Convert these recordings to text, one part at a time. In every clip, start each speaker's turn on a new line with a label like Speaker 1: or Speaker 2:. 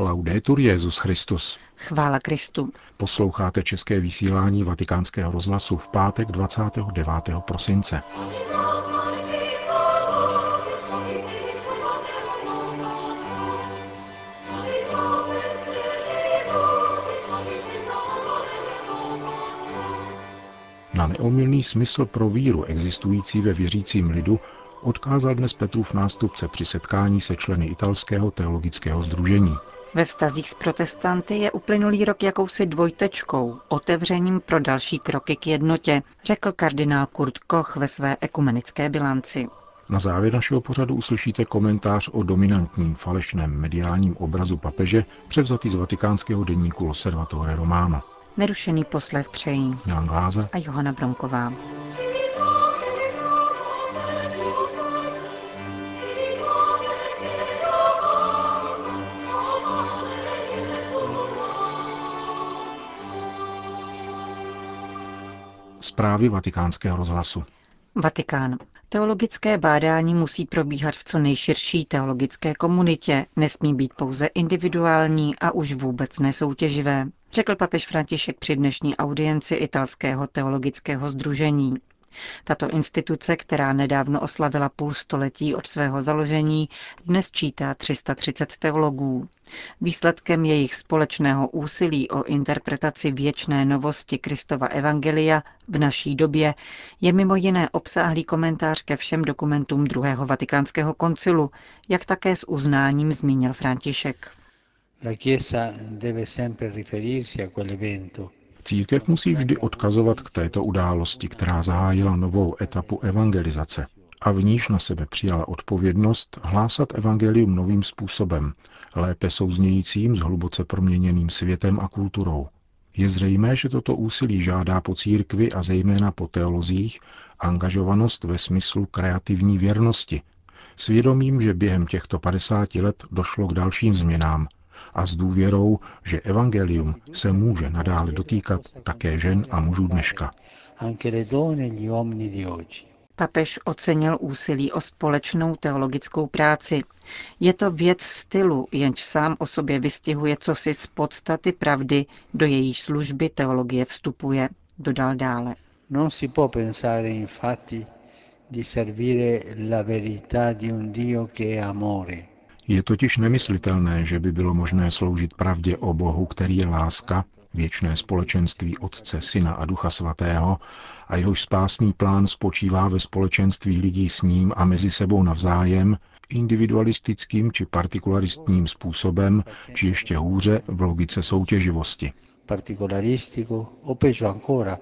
Speaker 1: Laudetur Jezus Christus.
Speaker 2: Chvála Kristu.
Speaker 1: Posloucháte české vysílání Vatikánského rozhlasu v pátek 29. prosince. Na neomylný smysl pro víru existující ve věřícím lidu odkázal dnes Petrův nástupce při setkání se členy italského teologického združení.
Speaker 2: Ve vztazích s protestanty je uplynulý rok jakousi dvojtečkou, otevřením pro další kroky k jednotě, řekl kardinál Kurt Koch ve své ekumenické bilanci.
Speaker 1: Na závěr našeho pořadu uslyšíte komentář o dominantním falešném mediálním obrazu papeže převzatý z vatikánského deníku Loservatore Romano.
Speaker 2: Nerušený poslech přejí
Speaker 1: Milan Glázer
Speaker 2: a Johana Bronková.
Speaker 1: Zprávy vatikánského rozhlasu.
Speaker 2: Vatikán. Teologické bádání musí probíhat v co nejširší teologické komunitě, nesmí být pouze individuální a už vůbec nesoutěživé, řekl papež František při dnešní audienci italského teologického združení. Tato instituce, která nedávno oslavila půl století od svého založení, dnes čítá 330 teologů. Výsledkem jejich společného úsilí o interpretaci věčné novosti Kristova Evangelia v naší době je mimo jiné obsáhlý komentář ke všem dokumentům druhého vatikánského koncilu, jak také s uznáním zmínil František.
Speaker 3: La Chiesa deve sempre riferirsi a quell'evento
Speaker 1: Církev musí vždy odkazovat k této události, která zahájila novou etapu evangelizace a v níž na sebe přijala odpovědnost hlásat evangelium novým způsobem, lépe souznějícím s hluboce proměněným světem a kulturou. Je zřejmé, že toto úsilí žádá po církvi a zejména po teolozích angažovanost ve smyslu kreativní věrnosti, svědomím, že během těchto 50 let došlo k dalším změnám – a s důvěrou, že evangelium se může nadále dotýkat také žen a mužů dneška.
Speaker 2: Papež ocenil úsilí o společnou teologickou práci. Je to věc stylu, jenž sám o sobě vystihuje cosi z podstaty pravdy, do jejíž služby teologie vstupuje, dodal dále.
Speaker 3: Non si può pensare infatti di servire la verità di un Dio che è amore.
Speaker 1: Je totiž nemyslitelné, že by bylo možné sloužit pravdě o Bohu, který je láska, věčné společenství Otce, Syna a Ducha Svatého, a jehož spásný plán spočívá ve společenství lidí s ním a mezi sebou navzájem, individualistickým či partikularistním způsobem, či ještě hůře v logice soutěživosti.
Speaker 3: Particolaristico o peggio ancora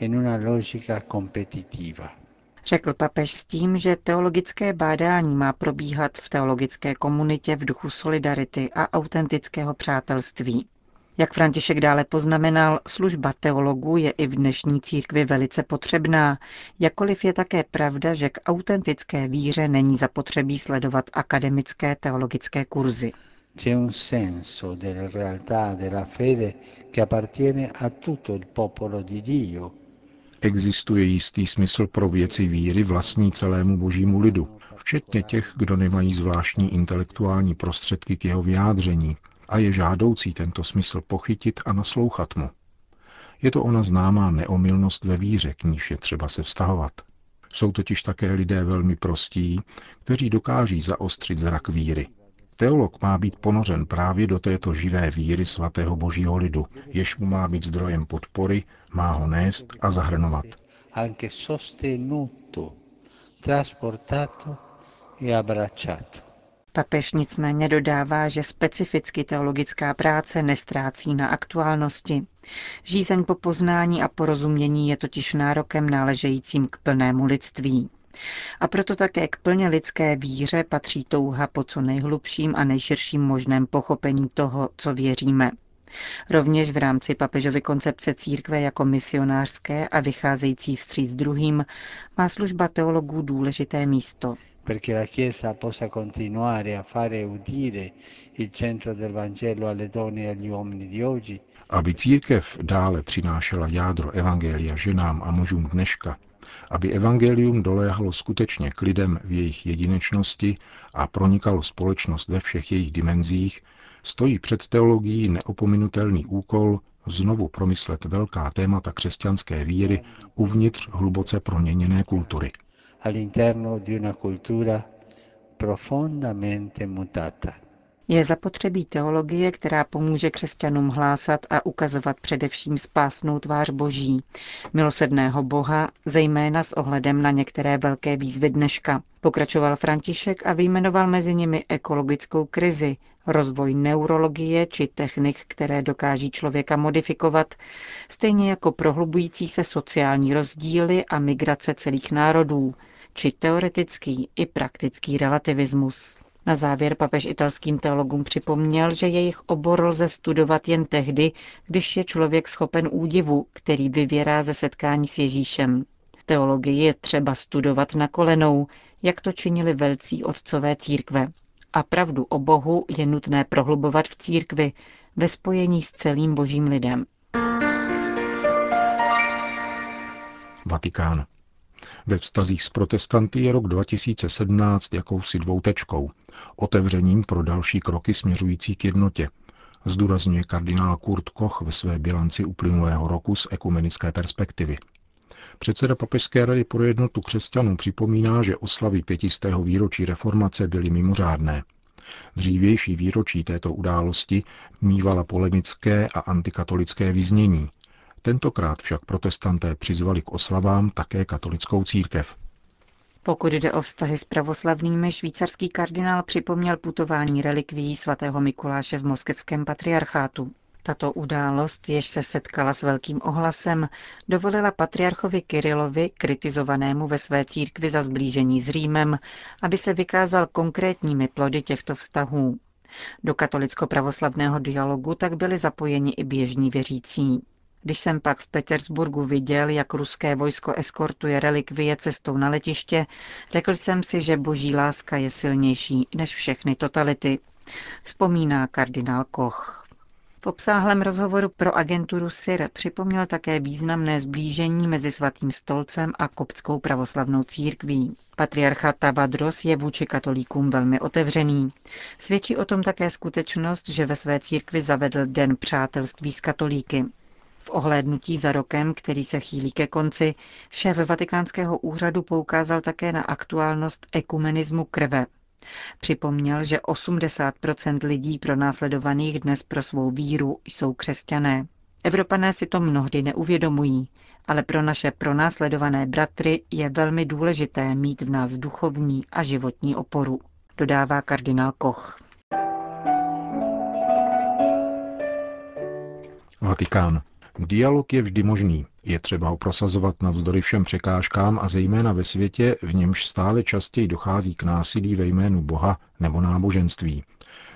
Speaker 3: in una logica competitiva.
Speaker 2: Řekl papež s tím, že teologické bádání má probíhat v teologické komunitě v duchu solidarity a autentického přátelství. Jak František dále poznamenal, služba teologů je i v dnešní církvi velice potřebná, jakkoliv je také pravda, že k autentické víře není zapotřebí sledovat akademické teologické kurzy.
Speaker 3: C'è un senso della realtà della fede che appartiene a tutto il popolo di Dio,
Speaker 1: Existuje jistý smysl pro věci víry vlastní celému božímu lidu, včetně těch, kdo nemají zvláštní intelektuální prostředky k jeho vyjádření a je žádoucí tento smysl pochytit a naslouchat mu. Je to ona známá neomylnost ve víře, k níž je třeba se vztahovat. Jsou totiž také lidé velmi prostí, kteří dokáží zaostřit zrak víry, Teolog má být ponořen právě do této živé víry svatého božího lidu, jež mu má být zdrojem podpory, má ho nést a zahrnovat.
Speaker 3: E
Speaker 2: Papež nicméně dodává, že specificky teologická práce nestrácí na aktuálnosti. Žízeň po poznání a porozumění je totiž nárokem náležejícím k plnému lidství. A proto také k plně lidské víře patří touha po co nejhlubším a nejširším možném pochopení toho, co věříme. Rovněž v rámci papežovy koncepce církve jako misionářské a vycházející vstříc druhým má služba teologů důležité místo.
Speaker 3: Perché la Chiesa possa continuare a fare udire il centro del Vangelo alle donne e agli uomini di oggi,
Speaker 1: aby církev dále přinášela jádro Evangelia ženám a mužům dneška, Aby evangelium doléhalo skutečně k lidem v jejich jedinečnosti a pronikalo společnost ve všech jejich dimenzích, stojí před teologií neopominutelný úkol znovu promyslet velká témata křesťanské víry uvnitř hluboce proměněné kultury.
Speaker 3: All'interno di una cultura profondamente mutata.
Speaker 2: Je zapotřebí teologie, která pomůže křesťanům hlásat a ukazovat především spásnou tvář Boží, milosedného Boha, zejména s ohledem na některé velké výzvy dneška. Pokračoval František a vyjmenoval mezi nimi ekologickou krizi, rozvoj neurologie či technik, které dokáží člověka modifikovat, stejně jako prohlubující se sociální rozdíly a migrace celých národů, či teoretický i praktický relativismus. Na závěr papež italským teologům připomněl, že jejich obor lze studovat jen tehdy, když je člověk schopen údivu, který vyvěrá ze setkání s Ježíšem. Teologii je třeba studovat na kolenou, jak to činili velcí otcové církve. A pravdu o Bohu je nutné prohlubovat v církvi ve spojení s celým božím lidem.
Speaker 1: Vatikán. Ve vztazích s protestanty je rok 2017 jakousi dvoutečkou, otevřením pro další kroky směřující k jednotě, zdůrazňuje kardinál Kurt Koch ve své bilanci uplynulého roku z ekumenické perspektivy. Předseda Papežské rady pro jednotu křesťanů připomíná, že oslavy pětistého výročí reformace byly mimořádné. Dřívější výročí této události mývala polemické a antikatolické vyznění, Tentokrát však protestanté přizvali k oslavám také katolickou církev.
Speaker 2: Pokud jde o vztahy s pravoslavnými, švýcarský kardinál připomněl putování relikví svatého Mikuláše v moskevském patriarchátu. Tato událost, jež se setkala s velkým ohlasem, dovolila patriarchovi Kirilovi, kritizovanému ve své církvi za zblížení s Římem, aby se vykázal konkrétními plody těchto vztahů. Do katolicko-pravoslavného dialogu tak byli zapojeni i běžní věřící. Když jsem pak v Petersburgu viděl, jak ruské vojsko eskortuje relikvie cestou na letiště, řekl jsem si, že boží láska je silnější než všechny totality. Vzpomíná kardinál Koch. V obsáhlém rozhovoru pro agenturu SIR připomněl také významné zblížení mezi svatým stolcem a koptskou pravoslavnou církví. Patriarcha Tabadros je vůči katolíkům velmi otevřený. Svědčí o tom také skutečnost, že ve své církvi zavedl Den přátelství s katolíky. Ohlédnutí za rokem, který se chýlí ke konci, šéf vatikánského úřadu poukázal také na aktuálnost ekumenismu krve. Připomněl, že 80% lidí pronásledovaných dnes pro svou víru jsou křesťané. Evropané si to mnohdy neuvědomují, ale pro naše pronásledované bratry je velmi důležité mít v nás duchovní a životní oporu, dodává kardinál Koch.
Speaker 1: Vatikán. Dialog je vždy možný. Je třeba ho prosazovat navzdory všem překážkám a zejména ve světě, v němž stále častěji dochází k násilí ve jménu Boha nebo náboženství,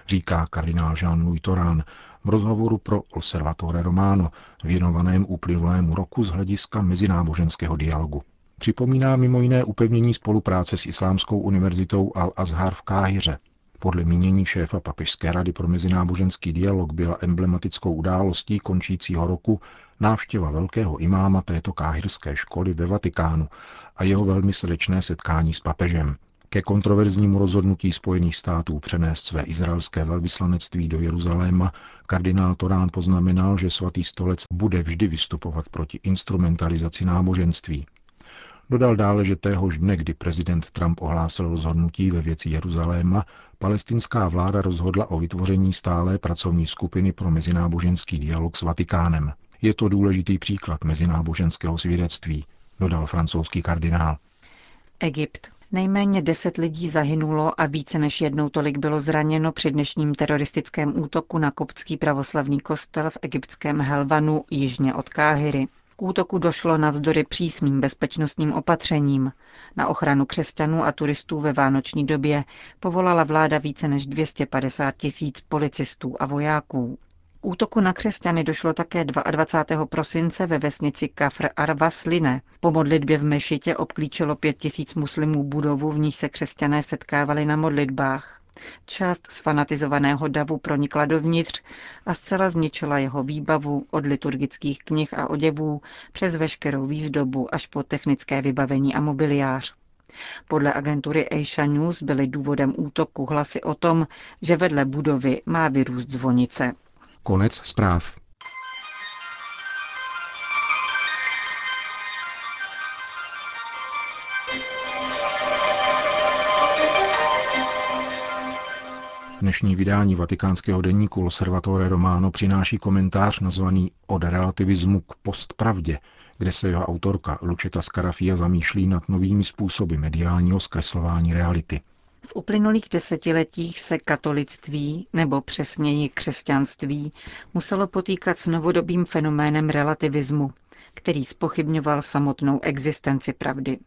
Speaker 1: říká kardinál Jean-Louis Torán v rozhovoru pro Observatore Romano, věnovaném uplynulému roku z hlediska mezináboženského dialogu. Připomíná mimo jiné upevnění spolupráce s Islámskou univerzitou Al-Azhar v Káhyře, podle mínění šéfa Papežské rady pro mezináboženský dialog byla emblematickou událostí končícího roku návštěva velkého imáma této káhirské školy ve Vatikánu a jeho velmi srdečné setkání s papežem. Ke kontroverznímu rozhodnutí Spojených států přenést své izraelské velvyslanectví do Jeruzaléma kardinál Torán poznamenal, že svatý stolec bude vždy vystupovat proti instrumentalizaci náboženství. Dodal dále, že téhož dne, kdy prezident Trump ohlásil rozhodnutí ve věci Jeruzaléma, palestinská vláda rozhodla o vytvoření stálé pracovní skupiny pro mezináboženský dialog s Vatikánem. Je to důležitý příklad mezináboženského svědectví, dodal francouzský kardinál.
Speaker 2: Egypt. Nejméně deset lidí zahynulo a více než jednou tolik bylo zraněno při dnešním teroristickém útoku na koptský pravoslavný kostel v egyptském Helvanu jižně od Káhyry. K útoku došlo navzdory přísným bezpečnostním opatřením. Na ochranu křesťanů a turistů ve vánoční době povolala vláda více než 250 tisíc policistů a vojáků. K útoku na křesťany došlo také 22. prosince ve vesnici Kafr Arva Sline. Po modlitbě v mešitě obklíčilo pět tisíc muslimů budovu, v níž se křesťané setkávali na modlitbách. Část sfanatizovaného davu pronikla dovnitř a zcela zničila jeho výbavu od liturgických knih a oděvů přes veškerou výzdobu až po technické vybavení a mobiliář. Podle agentury Asia News byly důvodem útoku hlasy o tom, že vedle budovy má vyrůst zvonice.
Speaker 1: Konec zpráv. Dnešní vydání vatikánského deníku Loservatore Romano přináší komentář nazvaný Od relativismu k postpravdě, kde se jeho autorka Lučeta Scarafia zamýšlí nad novými způsoby mediálního zkreslování reality.
Speaker 2: V uplynulých desetiletích se katolictví, nebo přesněji křesťanství, muselo potýkat s novodobým fenoménem relativismu, který spochybňoval samotnou existenci pravdy.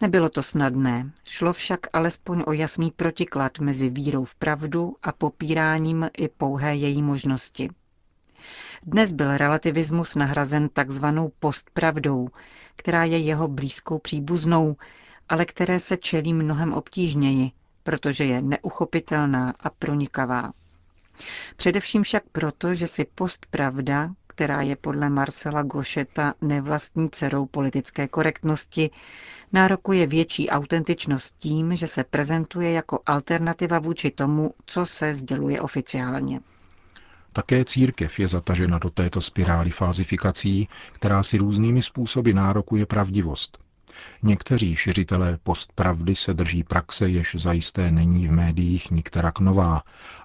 Speaker 2: Nebylo to snadné, šlo však alespoň o jasný protiklad mezi vírou v pravdu a popíráním i pouhé její možnosti. Dnes byl relativismus nahrazen takzvanou postpravdou, která je jeho blízkou příbuznou, ale které se čelí mnohem obtížněji, protože je neuchopitelná a pronikavá. Především však proto, že si postpravda, která je podle Marcela Gošeta nevlastní dcerou politické korektnosti, nárokuje větší autentičnost tím, že se prezentuje jako alternativa vůči tomu, co se sděluje oficiálně.
Speaker 1: Také církev je zatažena do této spirály falzifikací, která si různými způsoby nárokuje pravdivost. Někteří šiřitelé postpravdy se drží praxe, jež zajisté není v médiích nikterak nová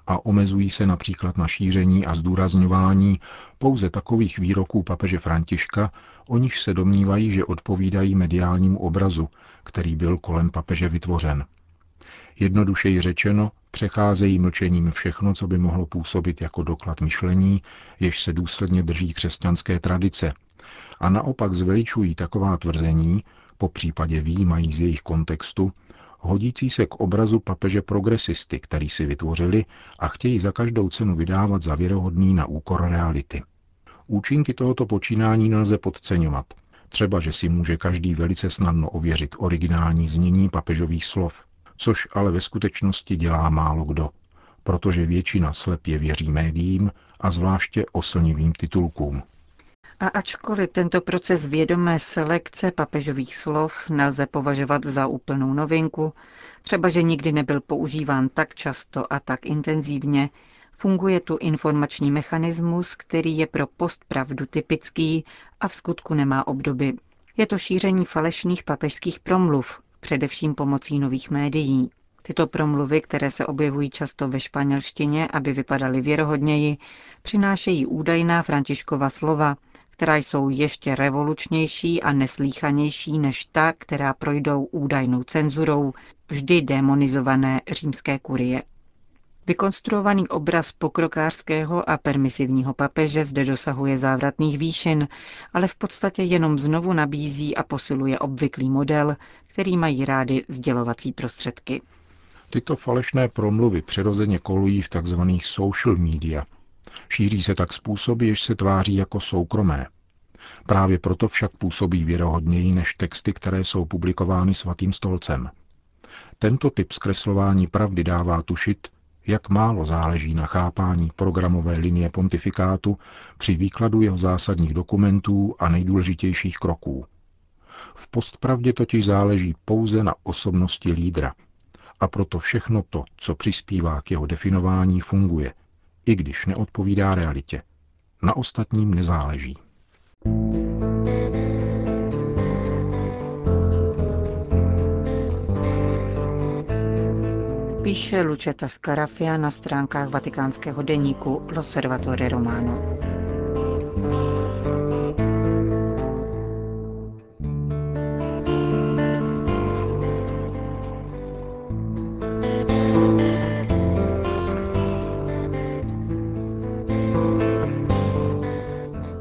Speaker 1: a omezují se například na šíření a zdůrazňování pouze takových výroků papeže Františka, o nich se domnívají, že odpovídají mediálnímu obrazu, který byl kolem papeže vytvořen. Jednodušeji řečeno, přecházejí mlčením všechno, co by mohlo působit jako doklad myšlení, jež se důsledně drží křesťanské tradice, a naopak zveličují taková tvrzení, po případě výjímají z jejich kontextu, hodící se k obrazu papeže progresisty, který si vytvořili a chtějí za každou cenu vydávat za věrohodný na úkor reality. Účinky tohoto počínání nelze podceňovat. Třeba, že si může každý velice snadno ověřit originální znění papežových slov, což ale ve skutečnosti dělá málo kdo, protože většina slepě věří médiím a zvláště oslnivým titulkům.
Speaker 2: A ačkoliv tento proces vědomé selekce papežových slov nelze považovat za úplnou novinku, třeba že nikdy nebyl používán tak často a tak intenzivně, funguje tu informační mechanismus, který je pro postpravdu typický a v skutku nemá obdoby. Je to šíření falešných papežských promluv, především pomocí nových médií. Tyto promluvy, které se objevují často ve španělštině, aby vypadaly věrohodněji, přinášejí údajná Františkova slova, která jsou ještě revolučnější a neslíchanější než ta, která projdou údajnou cenzurou vždy demonizované římské kurie. Vykonstruovaný obraz pokrokářského a permisivního papeže zde dosahuje závratných výšin, ale v podstatě jenom znovu nabízí a posiluje obvyklý model, který mají rády sdělovací prostředky.
Speaker 1: Tyto falešné promluvy přirozeně kolují v tzv. social media. Šíří se tak způsoby, jež se tváří jako soukromé. Právě proto však působí věrohodněji než texty, které jsou publikovány svatým stolcem. Tento typ zkreslování pravdy dává tušit, jak málo záleží na chápání programové linie pontifikátu při výkladu jeho zásadních dokumentů a nejdůležitějších kroků. V postpravdě totiž záleží pouze na osobnosti lídra. A proto všechno to, co přispívá k jeho definování, funguje, i když neodpovídá realitě. Na ostatním nezáleží.
Speaker 2: Píše Lučeta Scarafia na stránkách vatikánského deníku L'Osservatore Romano.